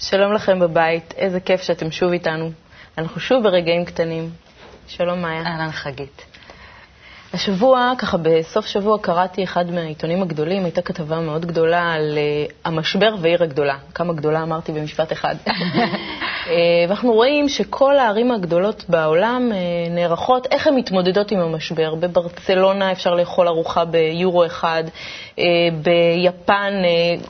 שלום לכם בבית, איזה כיף שאתם שוב איתנו. אנחנו שוב ברגעים קטנים. שלום מאיה. אהלן חגית. השבוע, ככה בסוף שבוע, קראתי אחד מהעיתונים הגדולים, הייתה כתבה מאוד גדולה על uh, המשבר ועיר הגדולה. כמה גדולה אמרתי במשפט אחד. uh, ואנחנו רואים שכל הערים הגדולות בעולם uh, נערכות, איך הן מתמודדות עם המשבר. בברצלונה אפשר לאכול ארוחה ביורו אחד, uh, ביפן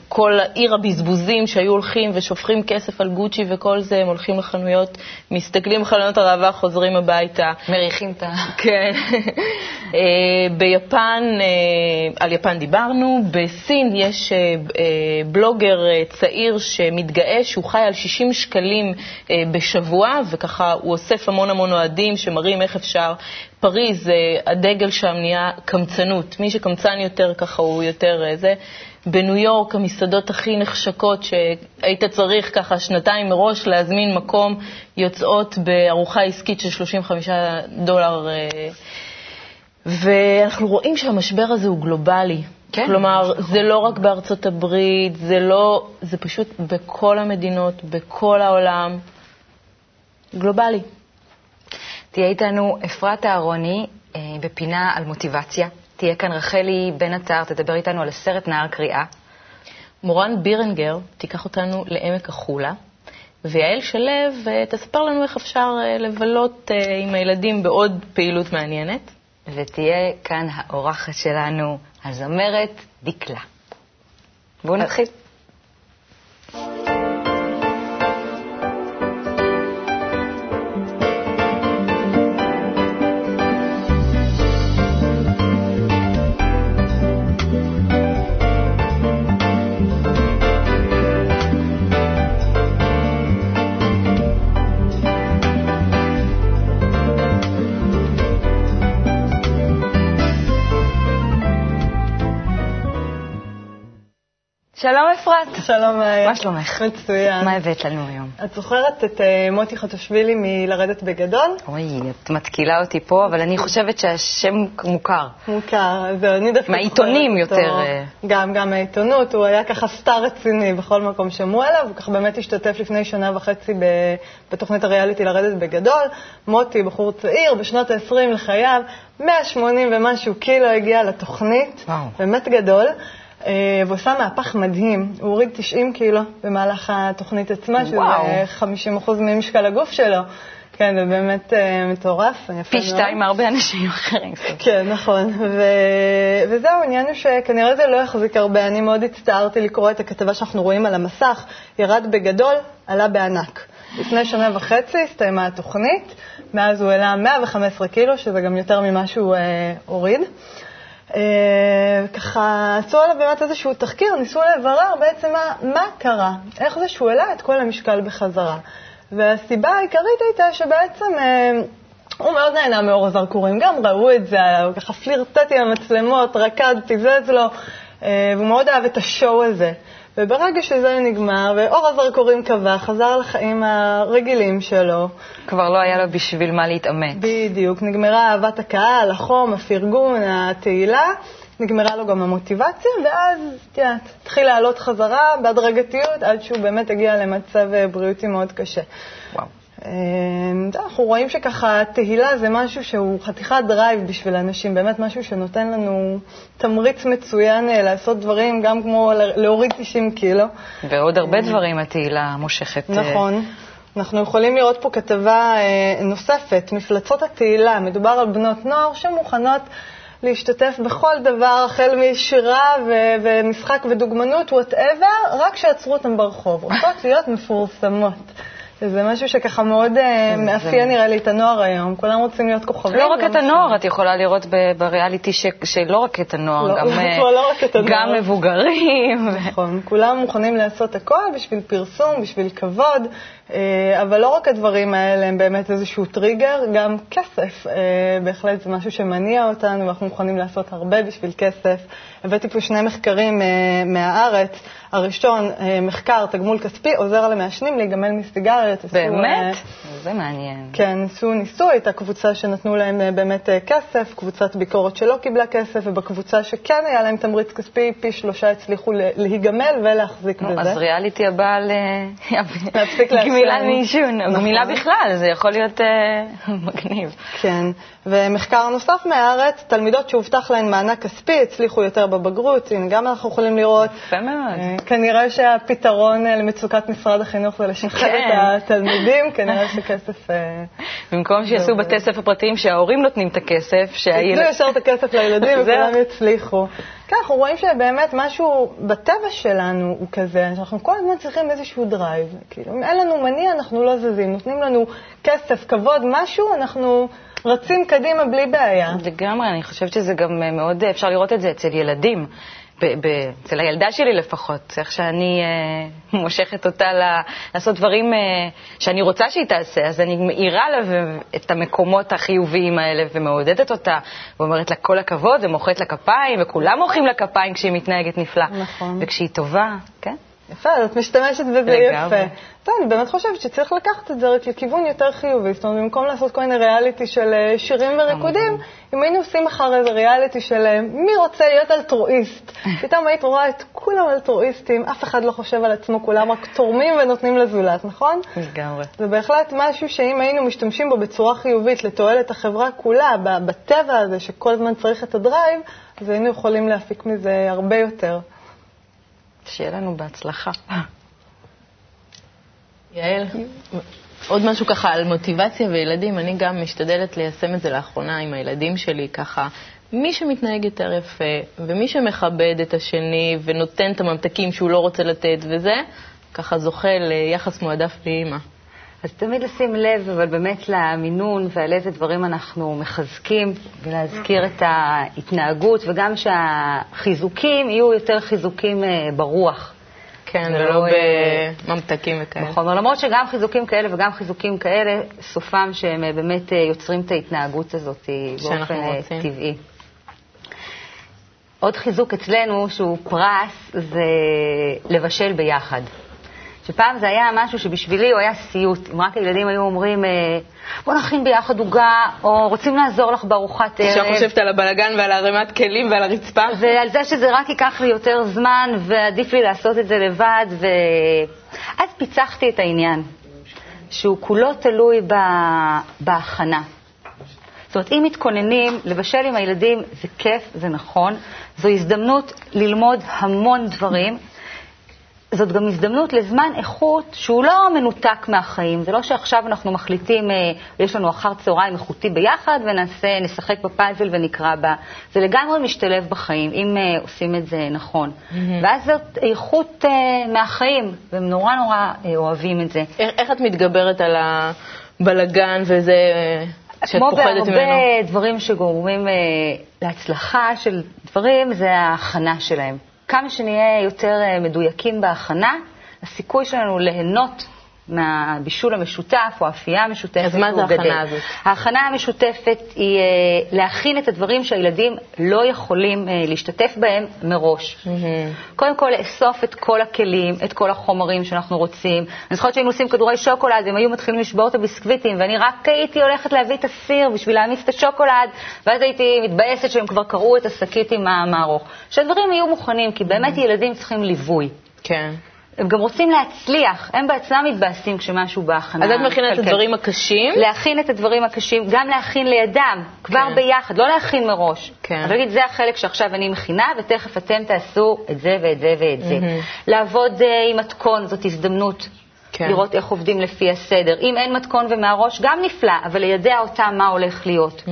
כל עיר הבזבוזים שהיו הולכים ושופכים כסף על גוצ'י וכל זה, הם הולכים לחנויות, מסתכלים בחלונות הראווה, חוזרים הביתה. מריחים את ה... כן. אה, ביפן, אה, על יפן דיברנו, בסין יש אה, בלוגר צעיר שמתגאה שהוא חי על 60 שקלים בשבוע, וככה הוא אוסף המון המון אוהדים שמראים איך אפשר. פריז, הדגל שם נהיה קמצנות. מי שקמצן יותר, ככה הוא יותר זה. בניו יורק המסעדות הכי נחשקות שהיית צריך ככה שנתיים מראש להזמין מקום, יוצאות בארוחה עסקית של 35 דולר. ואנחנו רואים שהמשבר הזה הוא גלובלי. כן. כלומר, זה לא רק בארצות הברית, זה לא, זה פשוט בכל המדינות, בכל העולם, גלובלי. תהיה איתנו אפרת אהרוני אה, בפינה על מוטיבציה. תהיה כאן רחלי בן עטר, תדבר איתנו על הסרט נהר קריאה. מורן בירנגר תיקח אותנו לעמק החולה, ויעל שלו אה, תספר לנו איך אפשר אה, לבלות אה, עם הילדים בעוד פעילות מעניינת. ותהיה כאן האורחת שלנו, הזמרת דקלה. בואו נתחיל. שלום אפרת. שלום מאיה. מה שלומך? מצוין. מה הבאת לנו היום? את זוכרת את uh, מוטי חטושווילי מלרדת בגדול? אוי, את מתקילה אותי פה, אבל אני חושבת שהשם מוכר. מוכר, אז אני דווקא מהעיתונים יותר. אה. גם, גם מהעיתונות, הוא היה ככה סטאר רציני, בכל מקום שמעו עליו, הוא ככה באמת השתתף לפני שנה וחצי בתוכנית הריאליטי לרדת בגדול. מוטי, בחור צעיר, בשנות ה-20 לחייו, 180 ומשהו קילו הגיע לתוכנית, וואו. באמת גדול. אה, והוא עשה מהפך מדהים. הוא הוריד 90 קילו במהלך התוכנית עצמה, שזה 50% ממשקל הגוף שלו. כן, זה באמת uh, מטורף. פי שתיים מהרבה אנשים אחרים. כן, נכון. ו... וזהו, העניין הוא שכנראה זה לא יחזיק הרבה. אני מאוד הצטערתי לקרוא את הכתבה שאנחנו רואים על המסך. ירד בגדול, עלה בענק. לפני שנה וחצי הסתיימה התוכנית, מאז הוא העלה 115 קילו, שזה גם יותר ממה שהוא uh, הוריד. אה, ככה עשו עליו באמת איזשהו תחקיר, ניסו לברר בעצם מה, מה קרה, איך זה שהוא העלה את כל המשקל בחזרה. והסיבה העיקרית הייתה שבעצם אה, הוא מאוד נהנה מאור הזרקורים, גם ראו את זה, הוא ככה פלירטט עם המצלמות, רקד, פיזז לו, אה, והוא מאוד אהב את השואו הזה. וברגע שזה נגמר, ואור הזרקורים קבע, חזר לחיים הרגילים שלו. כבר לא היה לו בשביל מה להתאמץ. בדיוק, נגמרה אהבת הקהל, החום, הפרגון, התהילה, נגמרה לו גם המוטיבציה, ואז, את יודעת, התחיל לעלות חזרה בהדרגתיות, עד שהוא באמת הגיע למצב בריאותי מאוד קשה. וואו. אמ, אנחנו רואים שככה תהילה זה משהו שהוא חתיכת drive בשביל אנשים, באמת משהו שנותן לנו תמריץ מצוין אה, לעשות דברים, גם כמו להוריד 90 קילו. ועוד הרבה אמ, דברים התהילה מושכת. אה, נכון. אנחנו יכולים לראות פה כתבה אה, נוספת, מפלצות התהילה. מדובר על בנות נוער שמוכנות להשתתף בכל דבר, החל משירה ו- ומשחק ודוגמנות, whatever, רק שיעצרו אותם ברחוב. רוצות להיות מפורסמות. זה משהו שככה מאוד אה, מאפיין, נראה לי, את הנוער היום. כולם רוצים להיות כוכבים. לא רק את הנוער, את יכולה לראות בריאליטי שלא רק את הנוער, גם מבוגרים. נכון, כולם מוכנים לעשות הכל בשביל פרסום, בשביל כבוד, אבל לא רק הדברים האלה הם באמת איזשהו טריגר, גם כסף. אה, בהחלט זה משהו שמניע אותנו, ואנחנו מוכנים לעשות הרבה בשביל כסף. הבאתי פה שני מחקרים מהארץ. הראשון, מחקר תגמול כספי, עוזר למעשנים להיגמל מסיגריות. עשו, באמת? אה, זה מעניין. כן, ניסו, ניסו, הייתה קבוצה שנתנו להם אה, באמת אה, כסף, קבוצת ביקורת שלא קיבלה כסף, ובקבוצה שכן היה להם תמריץ כספי, פי שלושה הצליחו להיגמל ולהחזיק בזה. אז ריאליטי הבא אה, להפסיק לעשן. גמילה מעישון, או נכון. גמילה בכלל, זה יכול להיות אה, מגניב. כן, ומחקר נוסף מהארץ, תלמידות שהובטח להן מענק כספי הצליחו יותר בבגרות, הנה גם אנחנו יכולים לראות. יפה מאוד. אה, כנראה שהפתרון אה, למצוקת משרד החינוך זה לשחרר כן. את התלמידים, כנראה שכסף... אה, במקום שיעשו זהו. בתי ספר פרטיים שההורים נותנים את הכסף, ייתנו שהילד... ישר את הכסף לילדים. וכולם יצליחו. כן, אנחנו רואים שבאמת משהו בטבע שלנו הוא כזה, שאנחנו כל הזמן צריכים איזשהו drive. כאילו, אם אין לנו מניע, אנחנו לא זזים. נותנים לנו כסף, כבוד, משהו, אנחנו רצים קדימה בלי בעיה. לגמרי, אני חושבת שזה גם אה, מאוד, אפשר לראות את זה אצל ילדים. ב- ב- אצל הילדה שלי לפחות, איך שאני אה, מושכת אותה ל- לעשות דברים אה, שאני רוצה שהיא תעשה, אז אני מאירה לה את המקומות החיוביים האלה ומעודדת אותה, ואומרת לה כל הכבוד, ומוחאת לה כפיים, וכולם מוחאים לה כפיים כשהיא מתנהגת נפלא. נכון. וכשהיא טובה, כן? יפה, אז את משתמשת בזה. יפה. טוב, אני באמת חושבת שצריך לקחת את זה רק לכיוון יותר חיובי. זאת אומרת, במקום לעשות כל מיני ריאליטי של אה, שירים וריקודים, אם היינו עושים מחר איזה ריאליטי של אה, מי רוצה להיות אלטרואיסט, פתאום היית רואה את כולם אלטרואיסטים, אף אחד לא חושב על עצמו, כולם רק תורמים ונותנים לזולת, נכון? לגמרי. זה בהחלט משהו שאם היינו משתמשים בו בצורה חיובית לתועלת החברה כולה, בטבע הזה שכל הזמן צריך את הדרייב, אז היינו יכולים להפיק מזה הרבה יותר. שיהיה לנו בהצלחה. יעל, עוד משהו ככה על מוטיבציה וילדים, אני גם משתדלת ליישם את זה לאחרונה עם הילדים שלי, ככה. מי שמתנהג יותר יפה, ומי שמכבד את השני ונותן את הממתקים שהוא לא רוצה לתת וזה, ככה זוכה ליחס מועדף לאימא. אז תמיד לשים לב, אבל באמת למינון ועל איזה דברים אנחנו מחזקים, ולהזכיר את ההתנהגות, וגם שהחיזוקים יהיו יותר חיזוקים אה, ברוח. כן, ולא, ולא אה, בממתקים וכאלה. נכון, למרות שגם חיזוקים כאלה וגם חיזוקים כאלה, סופם שהם אה, באמת יוצרים את ההתנהגות הזאת באופן רוצים. טבעי. עוד חיזוק אצלנו, שהוא פרס, זה לבשל ביחד. שפעם זה היה משהו שבשבילי הוא היה סיוט. אם רק הילדים היו אומרים, אה, בוא נכין ביחד עוגה, או רוצים לעזור לך בארוחת ערב. עכשיו חושבת על הבלגן ועל ערימת כלים ועל הרצפה. ועל זה שזה רק ייקח לי יותר זמן, ועדיף לי לעשות את זה לבד, ואז פיצחתי את העניין, שהוא כולו תלוי ב... בהכנה. זאת אומרת, אם מתכוננים, לבשל עם הילדים זה כיף, זה נכון, זו הזדמנות ללמוד המון דברים. זאת גם הזדמנות לזמן איכות שהוא לא מנותק מהחיים. זה לא שעכשיו אנחנו מחליטים, אה, יש לנו אחר צהריים איכותי ביחד ונעשה, נשחק בפאזל ונקרא בה. זה לגמרי משתלב בחיים, אם אה, עושים את זה נכון. ואז זאת איכות אה, מהחיים, והם נורא נורא אוהבים את זה. איך, איך את מתגברת על הבלגן וזה שאת כמו פוחדת בהרבה ממנו? דברים שגורמים אה, להצלחה של דברים, זה ההכנה שלהם. כמה שנהיה יותר אה, מדויקים בהכנה, הסיכוי שלנו ליהנות מהבישול המשותף או האפייה המשותפת אז מה זה ההכנה. הזאת? ההכנה המשותפת היא אה, להכין את הדברים שהילדים לא יכולים אה, להשתתף בהם מראש. מהמם. קודם כל, לאסוף את כל הכלים, את כל החומרים שאנחנו רוצים. אני זוכרת שהיינו עושים כדורי שוקולד, הם היו מתחילים לשבור את הביסקוויטים, ואני רק הייתי הולכת להביא את הסיר בשביל להעמיס את השוקולד, ואז הייתי מתבאסת שהם כבר קרעו את השקית עם המערוך. שהדברים יהיו מוכנים, כי באמת ילדים צריכים ליווי. כן. הם גם רוצים להצליח, הם בעצמם מתבאסים כשמשהו בהכנה. אז את מכינה את. הדברים הקשים, להכין את הדברים הקשים, גם להכין לידם, כבר כן. ביחד, לא להכין מראש. כן. אבל להגיד, זה החלק שעכשיו אני מכינה, ותכף אתם תעשו את זה ואת זה ואת זה. מהמם. לעבוד אה, עם מתכון, זאת הזדמנות. כן. לראות איך עובדים לפי הסדר. אם אין מתכון ומהראש, גם נפלא, אבל לידע אותם מה הולך להיות.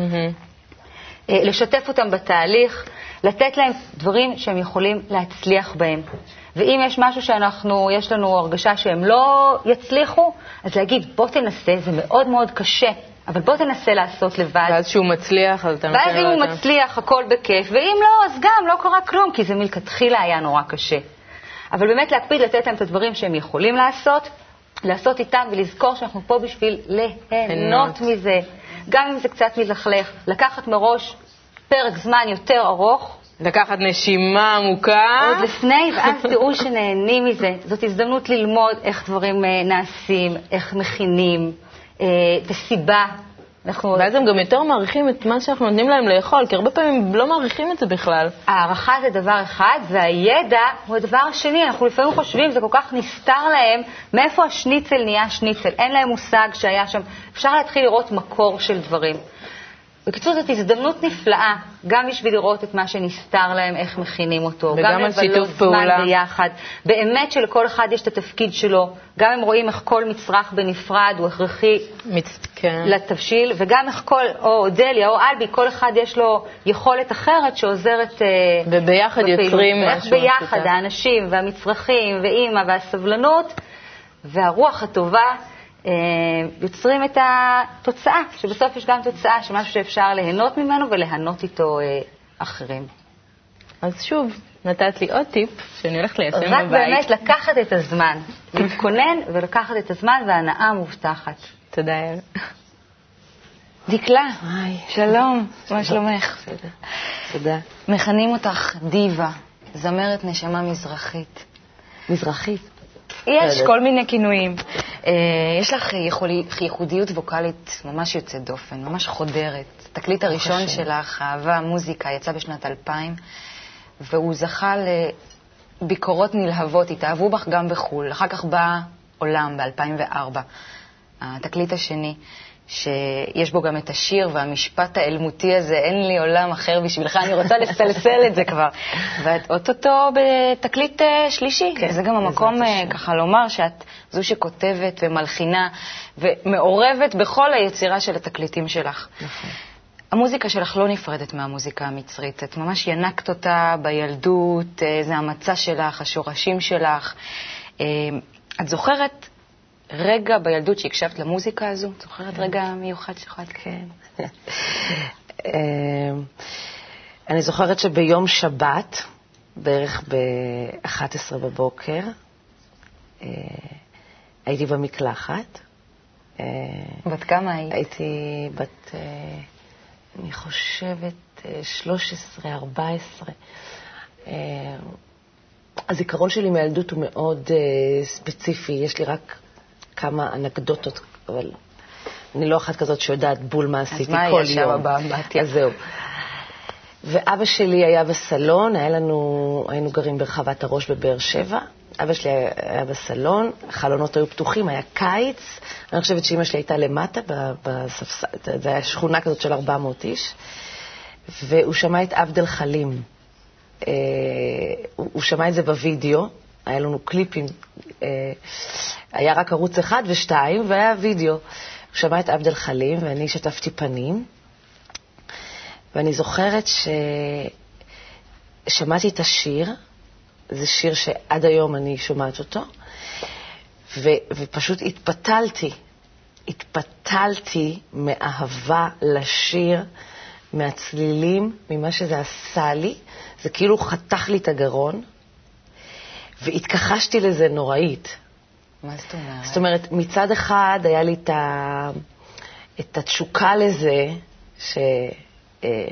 אה, לשתף אותם בתהליך, לתת להם דברים שהם יכולים להצליח בהם. ואם יש משהו שאנחנו, יש לנו הרגשה שהם לא יצליחו, אז להגיד, בוא תנסה, זה מאוד מאוד קשה, אבל בוא תנסה לעשות לבד. ואז כשהוא מצליח, אז אתה ואז נותן אם לו הוא את ה... מצליח, הכל בכיף, ואם לא, אז גם לא קרה כלום, כי זה מלכתחילה היה נורא קשה. אבל באמת להקפיד לתת להם את הדברים שהם יכולים לעשות, לעשות איתם ולזכור שאנחנו פה בשביל ליהנות. מזה, גם אם זה קצת מלכלך, לקחת מראש פרק זמן יותר ארוך לקחת נשימה עמוקה. עוד לפני, ואז תראו שנהנים מזה. זאת הזדמנות ללמוד איך דברים אה, נעשים, איך מכינים, אה, את הסיבה. אנחנו... ואז הם גם יותר מעריכים את מה שאנחנו נותנים להם לאכול, כי הרבה פעמים הם לא מעריכים את זה בכלל. הערכה זה דבר אחד, והידע הוא הדבר השני. אנחנו לפעמים חושבים, זה כל כך נסתר להם, מאיפה השניצל נהיה שניצל. אין להם מושג שהיה שם. אפשר להתחיל לראות מקור של דברים. בקיצור, זאת הזדמנות נפלאה, גם בשביל לראות את מה שנסתר להם, איך מכינים אותו, וגם על שיתוף פעולה. זמן ביחד. באמת שלכל אחד יש את התפקיד שלו, גם הם רואים איך כל מצרך בנפרד הוא הכרחי מצ... כן. לתבשיל, וגם איך כל, או דליה או אלבי, כל אחד יש לו יכולת אחרת שעוזרת אה, וביחד בפעילות. יוצרים משהו. ואיך ביחד, האנשים והמצרכים ואימא והסבלנות והרוח הטובה. אה, יוצרים את התוצאה, שבסוף יש גם תוצאה של משהו שאפשר ליהנות ממנו וליהנות איתו אה, אחרים. אז שוב, נתת לי עוד טיפ שאני הולכת ליישם בבית. רק באמת לקחת את הזמן, להתכונן ולקחת את הזמן, והנאה מובטחת. תודה, יעל. דקלה, שלום, מה שלומך? תודה. מכנים אותך דיבה, זמרת נשמה מזרחית. מזרחית? יש כל מיני כינויים. אה, יש לך ייחודיות ווקאלית ממש יוצאת דופן, ממש חודרת. התקליט הראשון שלך, אהבה, מוזיקה, יצא בשנת 2000, והוא זכה לביקורות נלהבות, התאהבו בך גם בחו"ל. אחר כך בא עולם ב-2004, התקליט השני. שיש בו גם את השיר והמשפט האלמותי הזה, אין לי עולם אחר בשבילך, אני רוצה לסלסל את זה כבר. ואת אוטוטו בתקליט אה, שלישי. כן, זה גם המקום אה, ככה לומר שאת זו שכותבת ומלחינה ומעורבת בכל היצירה של התקליטים שלך. נכון. המוזיקה שלך לא נפרדת מהמוזיקה המצרית. את ממש ינקת אותה בילדות, אה, זה המצע שלך, השורשים שלך. את זוכרת רגע בילדות שהקשבת למוזיקה הזו? את זוכרת. רגע מיוחד שיכולת? כן. אמ, אני זוכרת שביום שבת, בערך ב-11 בבוקר, אה, הייתי במקלחת. אה, בת כמה היית? הייתי בת, אה, אני חושבת, 13, 14. הזיכרון שלי מהילדות הוא מאוד ספציפי, יש לי רק כמה אנקדוטות, אבל אני לא אחת כזאת שיודעת בול מה עשיתי כל יום. אז מה היה שם באמבטיה? אז זהו. ואבא שלי היה בסלון, היה לנו, היינו גרים ברחבת הראש בבאר שבע. אבא שלי היה בסלון, החלונות היו פתוחים, היה קיץ. אני חושבת שאימא שלי הייתה למטה, בספסל, זו הייתה שכונה כזאת של 400 איש, והוא שמע את עבד אל-חלים. אה, הוא שמע את זה בווידאו, היה לנו קליפים, אה, היה רק ערוץ אחד ושתיים, והיה וידאו. הוא שמע את עבד אל-חלים, ואני שטפתי פנים, ואני זוכרת ששמעתי את השיר, זה שיר שעד היום אני שומעת אותו, ו... ופשוט התפתלתי. התפתלתי מאהבה לשיר, מהצלילים, ממה שזה עשה לי. זה כאילו חתך לי את הגרון. והתכחשתי לזה נוראית. מה זאת אומרת? זאת אומרת, מצד אחד היה לי את, ה... את התשוקה לזה, ש... אה,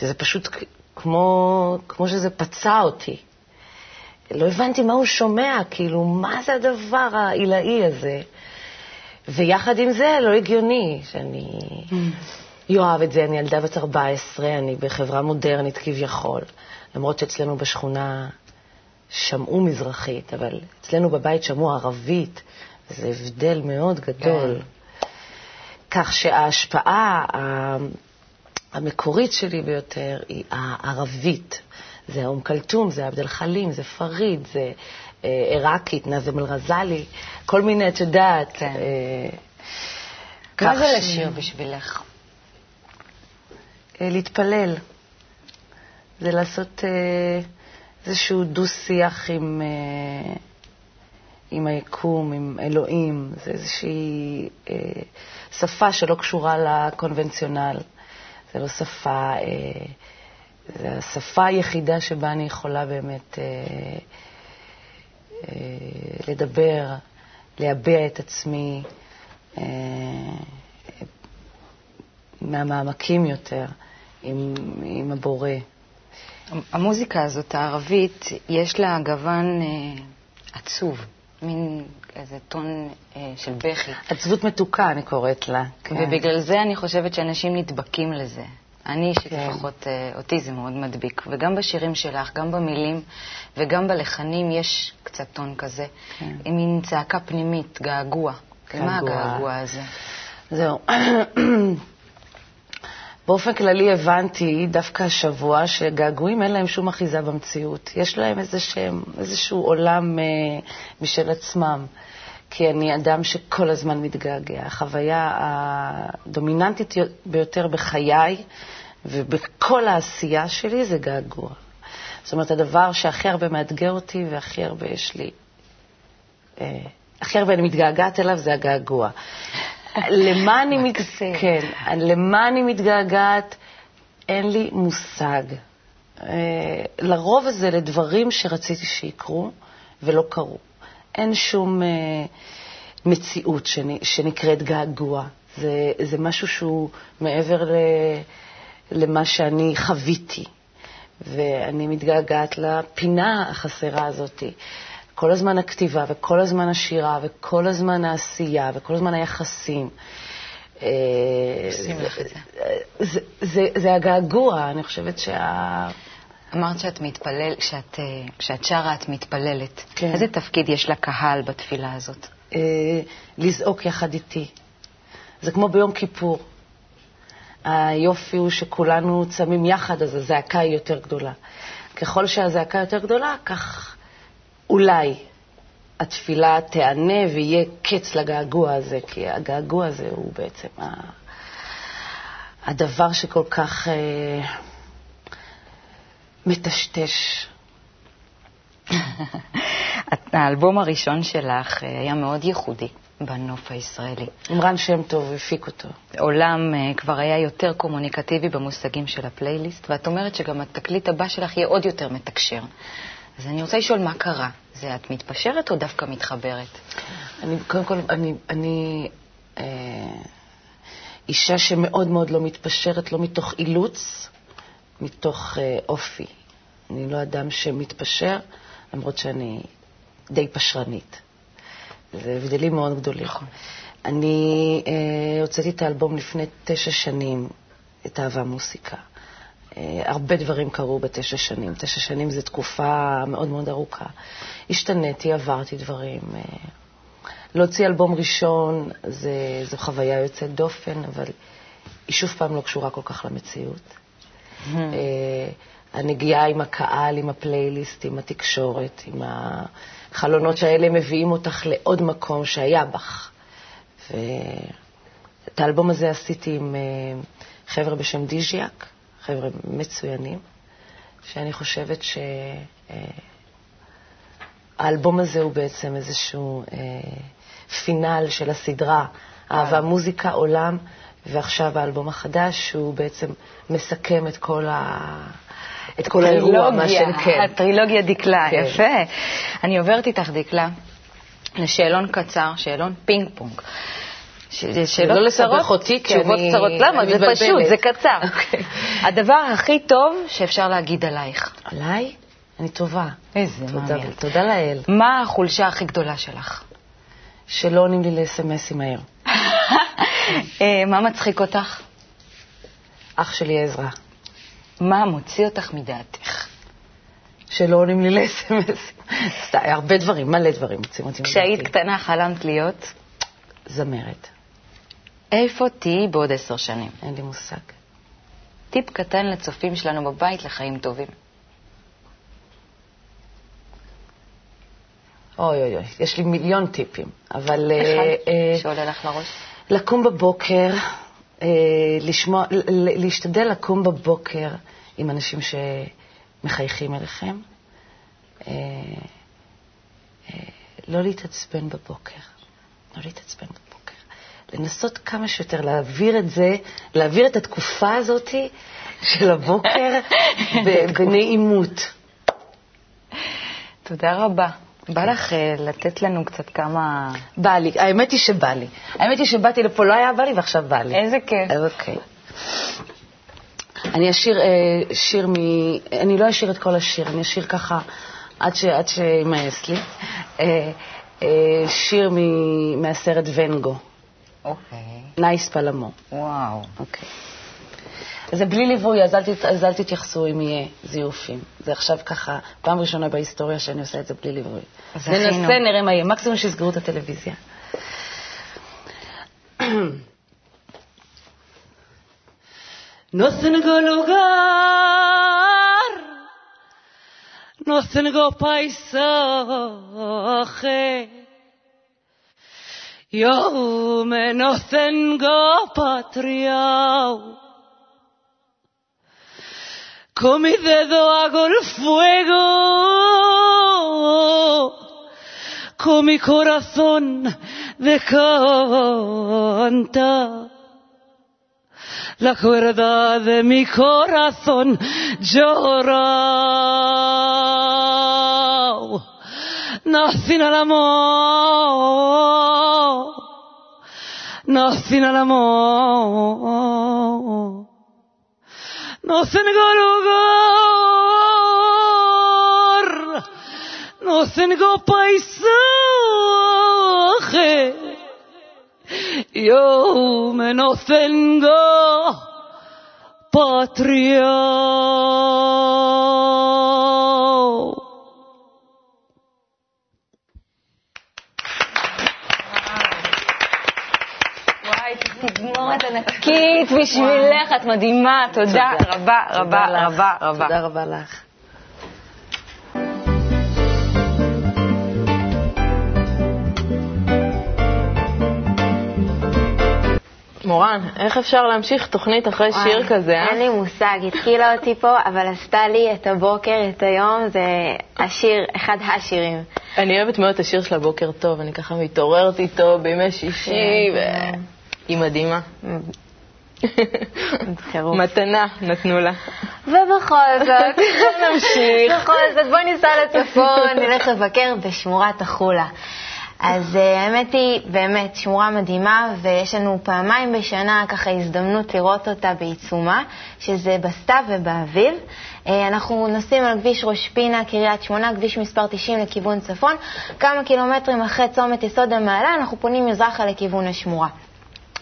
שזה פשוט כמו, כמו שזה פצע אותי. לא הבנתי מה הוא שומע, כאילו, מה זה הדבר העילאי הזה? ויחד עם זה, לא הגיוני שאני אוהב mm. את זה. אני ילדה בת 14, אני בחברה מודרנית כביכול, למרות שאצלנו בשכונה שמעו מזרחית, אבל אצלנו בבית שמעו ערבית, זה הבדל מאוד גדול. כן. כך שההשפעה המקורית שלי ביותר היא הערבית. זה אום כלתום, זה עבד אל-חלים, זה פריד, זה אה, עיראקית, נאזם אל-רזאלי, כל מיני, את יודעת. כן. אה, מה זה לשיר בשבילך? אה, להתפלל. זה לעשות... אה, איזשהו דו-שיח עם, אה, עם היקום, עם אלוהים. זה איזושהי אה, שפה שלא קשורה לקונבנציונל. זה לא שפה, אה, זה השפה היחידה שבה אני יכולה באמת אה, לדבר, להביע את עצמי מהמעמקים יותר עם, עם הבורא. המוזיקה הזאת, הערבית, יש לה גוון אה, עצוב, מין איזה טון אה, של בכי. עצבות מתוקה, אני קוראת לה. כן. ובגלל זה אני חושבת שאנשים נדבקים לזה. אני אישית כן. לפחות, אה, אותי זה מאוד מדביק. וגם בשירים שלך, גם במילים וגם בלחנים יש קצת טון כזה. כן. עם מין צעקה פנימית, געגוע. געגוע. מה הגעגוע הזה? זהו. באופן כללי הבנתי דווקא השבוע שגעגועים אין להם שום אחיזה במציאות. יש להם איזשהם, איזשהו עולם אה, משל עצמם. כי אני אדם שכל הזמן מתגעגע. החוויה הדומיננטית ביותר בחיי ובכל העשייה שלי זה געגוע. זאת אומרת, הדבר שהכי הרבה מאתגר אותי והכי הרבה יש לי, אה, הכי הרבה אני מתגעגעת אליו זה הגעגוע. למה אני, מת... כן, למה אני מתגעגעת? אין לי מושג. אה, לרוב זה לדברים שרציתי שיקרו ולא קרו. אין שום אה, מציאות שנקראת געגוע. זה, זה משהו שהוא מעבר ל, למה שאני חוויתי, ואני מתגעגעת לפינה החסרה הזאת. כל הזמן הכתיבה, וכל הזמן השירה, וכל הזמן העשייה, וכל הזמן היחסים. אה, עושים לך את זה. זה הגעגוע, אני חושבת שה... אמרת שאת מתפלל, שאת, אה, כשאת שרה את מתפללת. כן. איזה תפקיד יש לקהל בתפילה הזאת? אה, לזעוק יחד איתי. זה כמו ביום כיפור. היופי הוא שכולנו צמים יחד, אז הזעקה היא יותר גדולה. ככל שהזעקה יותר גדולה, כך אולי התפילה תיענה ויהיה קץ לגעגוע הזה, כי הגעגוע הזה הוא בעצם הדבר שכל כך אה, מטשטש. האלבום הראשון שלך אה, היה מאוד ייחודי. בנוף הישראלי. עמרן שם טוב הפיק אותו. עולם uh, כבר היה יותר קומוניקטיבי במושגים של הפלייליסט, ואת אומרת שגם התקליט הבא שלך יהיה עוד יותר מתקשר. אז אני רוצה לשאול מה קרה. זה את מתפשרת או דווקא מתחברת? אני, קודם כל, אני, אני אה, אישה שמאוד מאוד לא מתפשרת, לא מתוך אילוץ, מתוך אה, אופי. אני לא אדם שמתפשר, למרות שאני די פשרנית. זה הבדלים מאוד גדולים. נכון. אני אה, הוצאתי את האלבום לפני תשע שנים, את אהבה מוסיקה. אה, הרבה דברים קרו בתשע שנים. תשע שנים זו תקופה מאוד מאוד ארוכה. השתניתי, עברתי דברים. אה, להוציא אלבום ראשון זה, זו חוויה יוצאת דופן, אבל היא שוב פעם לא קשורה כל כך למציאות. אה, הנגיעה עם הקהל, עם הפלייליסט, עם התקשורת, עם החלונות שהאלה מביאים אותך לעוד מקום שהיה בך. ואת האלבום הזה עשיתי עם חבר'ה בשם דיז'יאק, חבר'ה מצוינים, שאני חושבת שהאלבום הזה הוא בעצם איזשהו אה, פינל של הסדרה אהבה, מוזיקה, עולם, ועכשיו האלבום החדש, שהוא בעצם מסכם את כל ה... את כל האירוע, מה שהם כן. הטרילוגיה דקלה, כן. יפה. אני עוברת איתך, דקלה, לשאלון קצר, שאלון פינג פונג. שאלות לא לסבך אותי, כי אני... תשובות קצרות. למה? זה פשוט, זה קצר. אוקיי. הדבר הכי טוב שאפשר להגיד עלייך. עליי? אני טובה. איזה מעניין. תודה לאל. מה החולשה הכי גדולה שלך? שלא עונים לי לאס.אם.אסים מהר. אה, מה מצחיק אותך? אח שלי עזרא. מה מוציא אותך מדעתך? שלא עונים לי לאס.אם.אסים. הרבה דברים, מלא דברים מוצאים אותי מדעתי. כשהיית קטנה חלמת להיות? זמרת. איפה תהיי בעוד עשר שנים? אין לי מושג. טיפ קטן לצופים שלנו בבית לחיים טובים. אוי אוי אוי, יש לי מיליון טיפים, אבל... אחד אה, אה, שעולה לך לראש. לקום בבוקר, אה, לשמוע, להשתדל לקום בבוקר עם אנשים שמחייכים אליכם. לא להתעצבן בבוקר. לא להתעצבן בבוקר. לנסות כמה שיותר להעביר את זה, להעביר את התקופה הזאת של הבוקר בנעימות. תודה רבה. בא לך אה, לתת לנו קצת כמה... בא לי, האמת היא שבא לי. האמת היא שבאתי לפה, לא היה בא לי ועכשיו בא לי. איזה כיף. אוקיי. אני אשיר אה, שיר מ... אני לא אשיר את כל השיר, אני אשיר ככה עד, ש... עד שימאס לי. אה, שיר מ... מהסרט ונגו. אוקיי. נייס פלמו. וואו. אוקיי. זה בלי ליווי, אז אל, תת, אז אל תתייחסו אם יהיה זיופים. זה עכשיו ככה, פעם ראשונה בהיסטוריה שאני עושה את זה בלי ליווי. ננסה, נראה מה יהיה. מקסימום שיסגרו את הטלוויזיה. No tengo lugar, no tengo paisaje, yo menos tengo patria. Con mi dedo hago el fuego, con mi corazón de canta. La cuerda de mi corazón llora no sin el amor, no sin el amor, no sin lugar, no sin paisaje, yo me no tengo. Patria. תזמורת ענקית בשבילך, את מדהימה, תודה רבה רבה רבה רבה. תודה רבה לך. מורן, איך אפשר להמשיך תוכנית אחרי שיר כזה, אה? אין לי מושג, התחילה אותי פה, אבל עשתה לי את הבוקר, את היום, זה השיר, אחד השירים. אני אוהבת מאוד את השיר של הבוקר טוב, אני ככה מתעוררת איתו בימי שישי, והיא מדהימה. מתנה נתנו לה. ובכל זאת, נמשיך. בכל זאת, בוא ניסע לצפון, נלך לבקר בשמורת החולה. אז uh, האמת היא, באמת, שמורה מדהימה, ויש לנו פעמיים בשנה ככה הזדמנות לראות אותה בעיצומה, שזה בסתיו ובאביב. Uh, אנחנו נוסעים על כביש ראש פינה, קריית שמונה, כביש מספר 90 לכיוון צפון. כמה קילומטרים אחרי צומת יסוד המעלה, אנחנו פונים מזרחה לכיוון השמורה.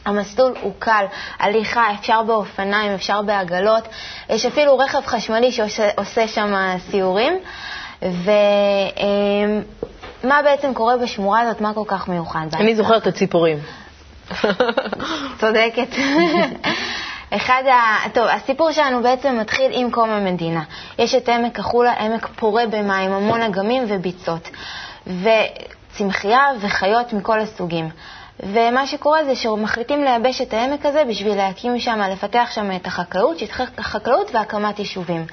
המסלול הוא קל, הליכה, אפשר באופניים, אפשר בעגלות, יש אפילו רכב חשמלי שעושה שם סיורים. ו... מה בעצם קורה בשמורה הזאת, מה כל כך מיוחד? אני זוכרת את הציפורים. צודקת. אחד ה... טוב, הסיפור שלנו בעצם מתחיל עם קום המדינה. יש את עמק החולה, עמק פורה במים, המון אגמים וביצות, וצמחייה וחיות מכל הסוגים. ומה שקורה זה שמחליטים לייבש את העמק הזה בשביל להקים שם, לפתח שם את החקלאות, שטחי חקלאות והקמת יישובים.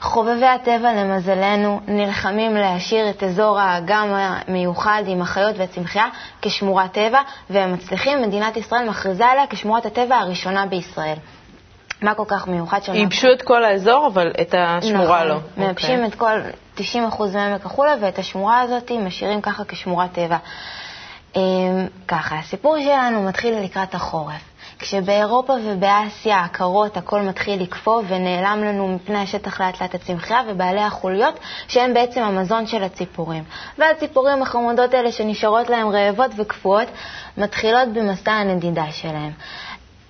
חובבי הטבע, למזלנו, נלחמים להשאיר את אזור האגם המיוחד עם החיות והצמחייה כשמורת טבע, והם מצליחים, מדינת ישראל מכריזה עליה כשמורת הטבע הראשונה בישראל. מה כל כך מיוחד שם? ייבשו את כל האזור, אבל את השמורה נכון, לא. מייבשים אוקיי. את כל 90% מעמק החולה, ואת השמורה הזאת משאירים ככה כשמורת טבע. אמ, ככה, הסיפור שלנו מתחיל לקראת החורף. כשבאירופה ובאסיה הקרות הכל מתחיל לקפוא ונעלם לנו מפני השטח לאט לאט הצמחייה ובעלי החוליות שהם בעצם המזון של הציפורים. והציפורים החמודות האלה שנשארות להן רעבות וקפואות מתחילות במסע הנדידה שלהן.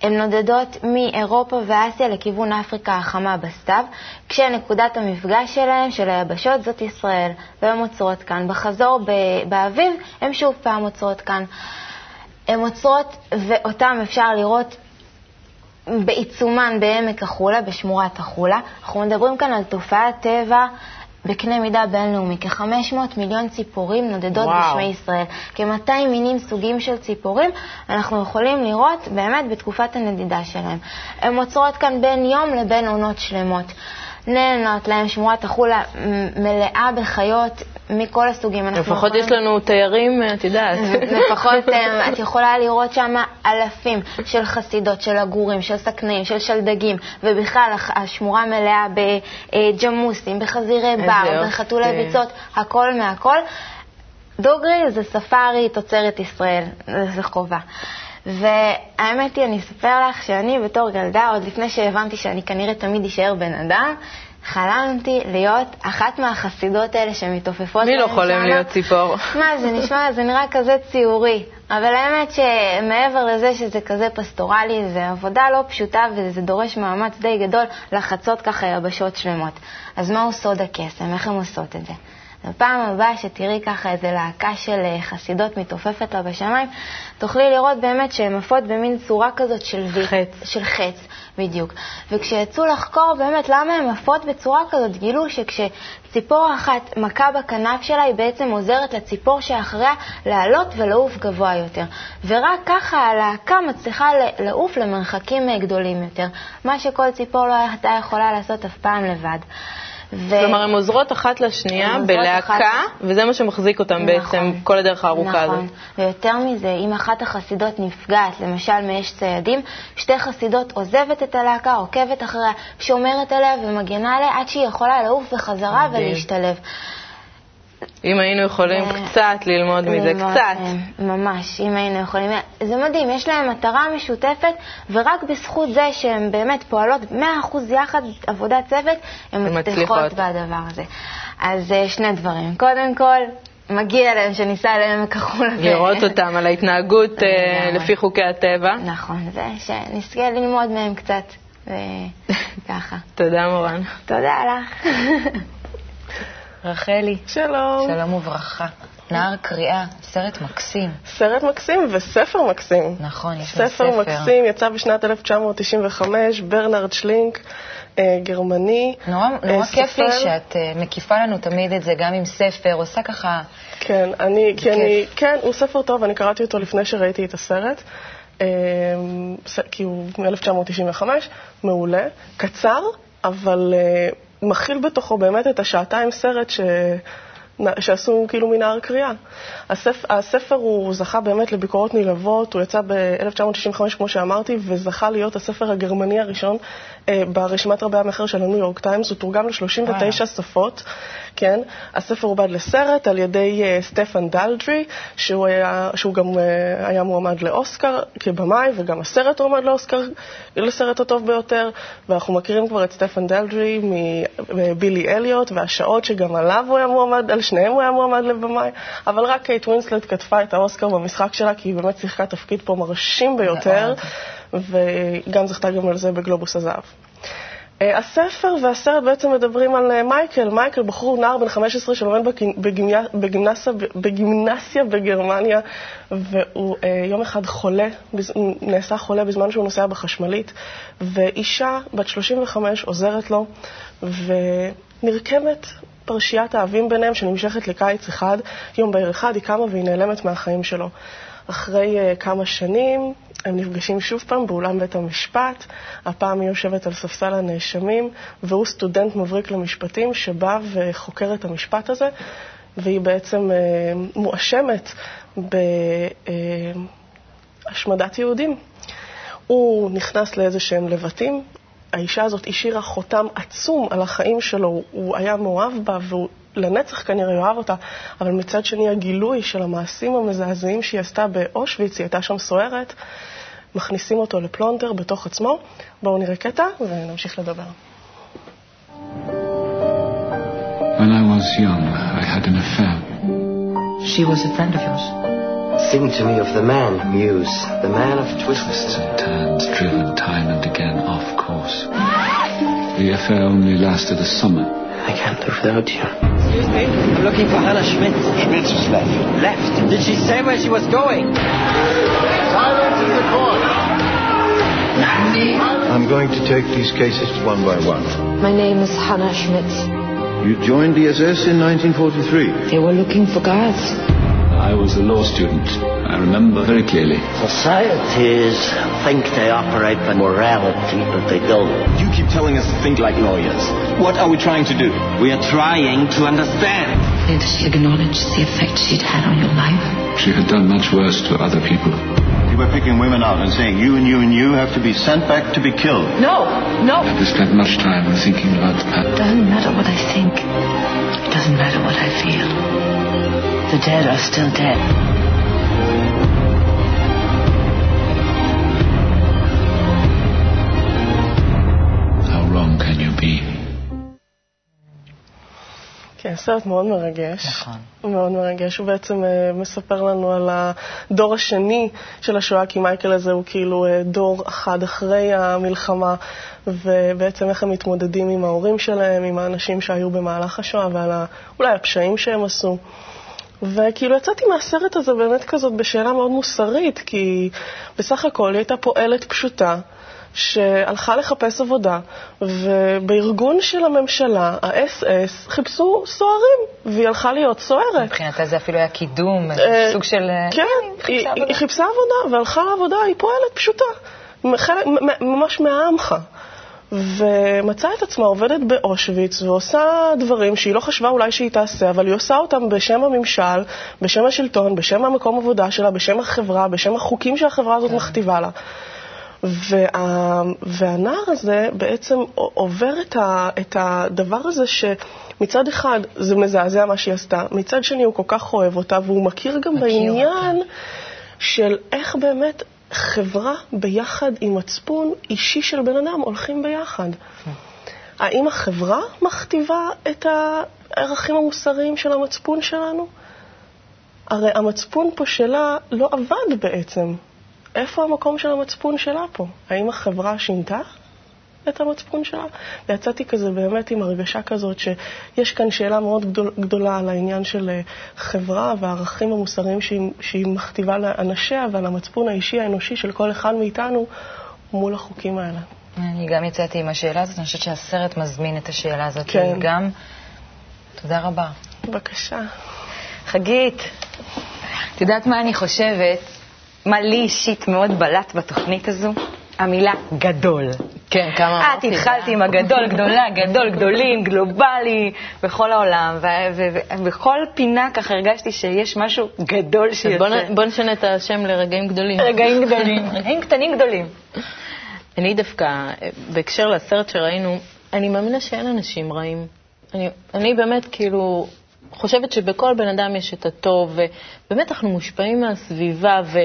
הן נודדות מאירופה ואסיה לכיוון אפריקה החמה בסתיו, כשנקודת המפגש שלהן, של היבשות, זאת ישראל, והן עוצרות כאן. בחזור באביב, הן שוב פעם עוצרות כאן. הן עוצרות, ואותן אפשר לראות בעיצומן בעמק החולה, בשמורת החולה. אנחנו מדברים כאן על תופעת טבע בקנה מידה בינלאומי. כ-500 מיליון ציפורים נודדות וואו. בשמי ישראל. כ-200 מינים סוגים של ציפורים אנחנו יכולים לראות באמת בתקופת הנדידה שלהם. הן עוצרות כאן בין יום לבין עונות שלמות. נהנות להם, שמורת החולה מלאה בחיות מכל הסוגים. לפחות יכולים- יש לנו תיירים, את יודעת. לפחות אה, את יכולה לראות שם אלפים של חסידות, של עגורים, של סכנאים, של שלדגים, ובכלל השמורה מלאה בג'מוסים, בחזירי בר. בחתולי ביצות, הכל מהכל. דוגרי זה ספארי תוצרת ישראל, זה חובה. והאמת היא, אני אספר לך שאני בתור ילדה, עוד לפני שהבנתי שאני כנראה תמיד אשאר בן אדם, חלמתי להיות אחת מהחסידות האלה שמתעופפות מי לא חולם שמה. להיות ציפור? מה, זה נשמע, זה נראה כזה ציורי. אבל האמת שמעבר לזה שזה כזה פסטורלי, זה עבודה לא פשוטה וזה דורש מאמץ די גדול לחצות ככה יבשות שלמות. אז מהו סוד הקסם? איך הן עושות את זה? בפעם הבאה שתראי ככה איזה להקה של אה, חסידות מתעופפת לה בשמיים, תוכלי לראות באמת שהן עפות במין צורה כזאת של וי. חץ. של חץ, בדיוק. וכשיצאו לחקור באמת למה הן עפות בצורה כזאת, גילו שכשציפור אחת מכה בכנף שלה, היא בעצם עוזרת לציפור שאחריה לעלות ולעוף גבוה יותר. ורק ככה הלהקה מצליחה לעוף למרחקים אה, גדולים יותר, מה שכל ציפור לא הייתה יכולה לעשות אף פעם לבד. ו... כלומר, הן עוזרות אחת לשנייה בלהקה, אחת... וזה מה שמחזיק אותן נכון, בעצם כל הדרך הארוכה נכון. הזאת. נכון, ויותר מזה, אם אחת החסידות נפגעת, למשל מאש ציידים, שתי חסידות עוזבת את הלהקה, עוקבת אחריה, שומרת עליה ומגנה עליה עד שהיא יכולה לעוף בחזרה ולהשתלב. אם היינו יכולים ו... קצת ללמוד מזה, קצת. ממש, אם היינו יכולים. זה מדהים, יש להם מטרה משותפת, ורק בזכות זה שהן באמת פועלות 100% יחד, עבודת צוות, הן מצליחות בדבר הזה. אז אה, שני דברים. קודם כל, מגיע להם שניסע אליהם כחול. לראות אותם על ההתנהגות אה, לפי חוקי הטבע. נכון, ושנזכה ללמוד מהם קצת, וככה. תודה, מורן. תודה לך. רחלי. שלום. שלום וברכה. נער קריאה, סרט מקסים. סרט מקסים וספר מקסים. נכון, יש ספר. ספר מקסים, יצא בשנת 1995, ברנרד שלינק, אה, גרמני. נורא, נורא אה, כיף לי שאת אה, מקיפה לנו תמיד את זה, גם עם ספר, עושה ככה... כן, אני, כי אני, כן, הוא ספר טוב, אני קראתי אותו לפני שראיתי את הסרט. אה, כי הוא מ-1995, מעולה, קצר, אבל אה, מכיל בתוכו באמת את השעתיים סרט ש... שעשו כאילו מנהר קריאה. הספר, הספר הוא זכה באמת לביקורות נלהבות, הוא יצא ב-1995 כמו שאמרתי, וזכה להיות הספר הגרמני הראשון אה, ברשימת רבי המכר של הניו יורק טיימס, הוא תורגם ל-39 שפות, כן. הספר עובד לסרט על ידי uh, סטפן דלדרי, שהוא, היה, שהוא גם uh, היה מועמד לאוסקר כבמאי, וגם הסרט הועמד לאוסקר לסרט הטוב ביותר, ואנחנו מכירים כבר את סטפן דלדרי מבילי אליוט, והשעות שגם עליו הוא היה מועמד, על שניהם הוא היה מועמד לבמאי, אבל רק קייט ווינסלט קטפה את האוסקר במשחק שלה, כי היא באמת שיחקה תפקיד פה מרשים ביותר, וגם זכתה גם על זה בגלובוס הזהב. אה, הספר והסרט בעצם מדברים על אה, מייקל. מייקל, בחור נער בן 15 שלומד בגימנסיה, בגימנסיה בגרמניה, והוא אה, יום אחד חולה, נעשה חולה בזמן שהוא נוסע בחשמלית, ואישה בת 35 עוזרת לו, ונרקמת פרשיית האבים ביניהם שנמשכת לקיץ אחד. יום בהיר אחד היא קמה והיא נעלמת מהחיים שלו. אחרי uh, כמה שנים הם נפגשים שוב פעם באולם בית המשפט, הפעם היא יושבת על ספסל הנאשמים, והוא סטודנט מבריק למשפטים שבא וחוקר את המשפט הזה, והיא בעצם uh, מואשמת בהשמדת uh, יהודים. הוא נכנס לאיזה שהם לבטים, האישה הזאת השאירה חותם עצום על החיים שלו, הוא היה מאוהב בה והוא לנצח כנראה יאהב אותה, אבל מצד שני הגילוי של המעשים המזעזעים שהיא עשתה באושוויץ, היא הייתה שם סוערת, מכניסים אותו לפלונטר בתוך עצמו. בואו נראה קטע ונמשיך לדבר. When I was young, I had an affair. She was a friend of yours. Sing to me of the man, Muse, the man of twists and turns, driven time and again off course. The affair only lasted a summer. I can't live without you. Excuse me, I'm looking for Hannah Schmidt. Schmidt has left. Left? Did she say where she was going? Silence in the court. I'm going to take these cases one by one. My name is Hannah Schmidt. You joined the SS in 1943? They were looking for guards. I was a law student. I remember very clearly. Societies think they operate by morality, but they don't. You keep telling us to think like lawyers. What are we trying to do? We are trying to understand. Did she acknowledge the effect she'd had on your life? She had done much worse to other people. You were picking women out and saying, you and you and you have to be sent back to be killed. No, no. Have you spent much time thinking about that? It doesn't matter what I think. It doesn't matter what I feel. The dead are still dead. How wrong can you be? כן, סרט מאוד מרגש. נכון. מאוד מרגש. הוא בעצם אה, מספר לנו על הדור השני של השואה, כי מייקל הזה הוא כאילו אה, דור אחד אחרי המלחמה, ובעצם איך הם מתמודדים עם ההורים שלהם, עם האנשים שהיו במהלך השואה, ועל ה, אולי הפשעים שהם עשו. וכאילו יצאתי מהסרט הזה באמת כזאת בשאלה מאוד מוסרית, כי בסך הכל היא הייתה פועלת פשוטה. שהלכה לחפש עבודה, ובארגון של הממשלה, ה-SS, חיפשו סוהרים, והיא הלכה להיות סוהרת. מבחינתה זה אפילו היה קידום, אה, סוג של... כן, היא, חיפשה עבודה, והלכה לעבודה, היא פועלת פשוטה, ממש מהעמך. ומצאה את עצמה עובדת באושוויץ ועושה דברים שהיא לא חשבה אולי שהיא תעשה, אבל היא עושה אותם בשם הממשל, בשם השלטון, בשם המקום עבודה שלה, בשם החברה, בשם החוקים שהחברה הזאת מכתיבה לה. וה, והנער הזה בעצם עובר את, ה, את הדבר הזה שמצד אחד זה מזעזע מה שהיא עשתה, מצד שני הוא כל כך אוהב אותה והוא מכיר גם מכיר בעניין אותה. של איך באמת חברה ביחד עם מצפון אישי של בן אדם הולכים ביחד. האם החברה מכתיבה את הערכים המוסריים של המצפון שלנו? הרי המצפון פה שלה לא עבד בעצם. איפה המקום של המצפון שלה פה? האם החברה שינתה את המצפון שלה? ויצאתי כזה באמת עם הרגשה כזאת שיש כאן שאלה מאוד גדול, גדולה על העניין של חברה והערכים המוסריים שהיא, שהיא מכתיבה לאנשיה ועל המצפון האישי האנושי של כל אחד מאיתנו מול החוקים האלה. אני גם יצאתי עם השאלה הזאת, אני חושבת שהסרט מזמין את השאלה הזאת כן. גם. תודה רבה. בבקשה. חגית, את יודעת מה אני חושבת? מה לי אישית מאוד בלט בתוכנית הזו? המילה גדול. כן, כמה... את התחלתי עם הגדול, גדולה, גדול, גדולים, גלובלי, בכל העולם, ובכל פינה ככה הרגשתי שיש משהו גדול שיוצא. בוא, בוא נשנה את השם לרגעים גדולים. רגעים גדולים, רגעים קטנים גדולים. אני דווקא, בהקשר לסרט שראינו, אני מאמינה שאין אנשים רעים. אני, אני באמת כאילו חושבת שבכל בן אדם יש את הטוב, ובאמת אנחנו מושפעים מהסביבה, ו...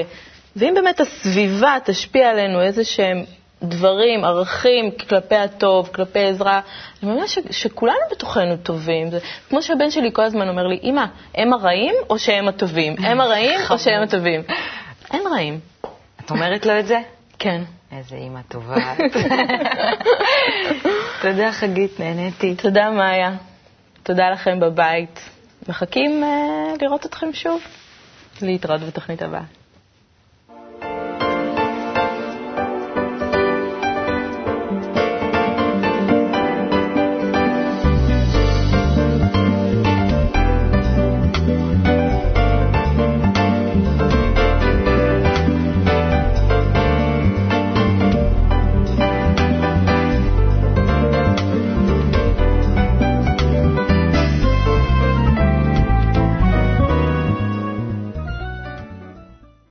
ואם באמת הסביבה תשפיע עלינו איזה שהם דברים, ערכים כלפי הטוב, כלפי עזרה, אני מאמינה ש- שכולנו בתוכנו טובים. זה כמו שהבן שלי כל הזמן אומר לי, אמא, הם הרעים או שהם הטובים? הם הרעים או שהם הטובים? אין רעים. את אומרת לו את זה? כן. איזה אימא טובה. תודה, חגית, נהניתי. תודה, מאיה. תודה לכם בבית. מחכים uh, לראות אתכם שוב. להתראות בתוכנית הבאה.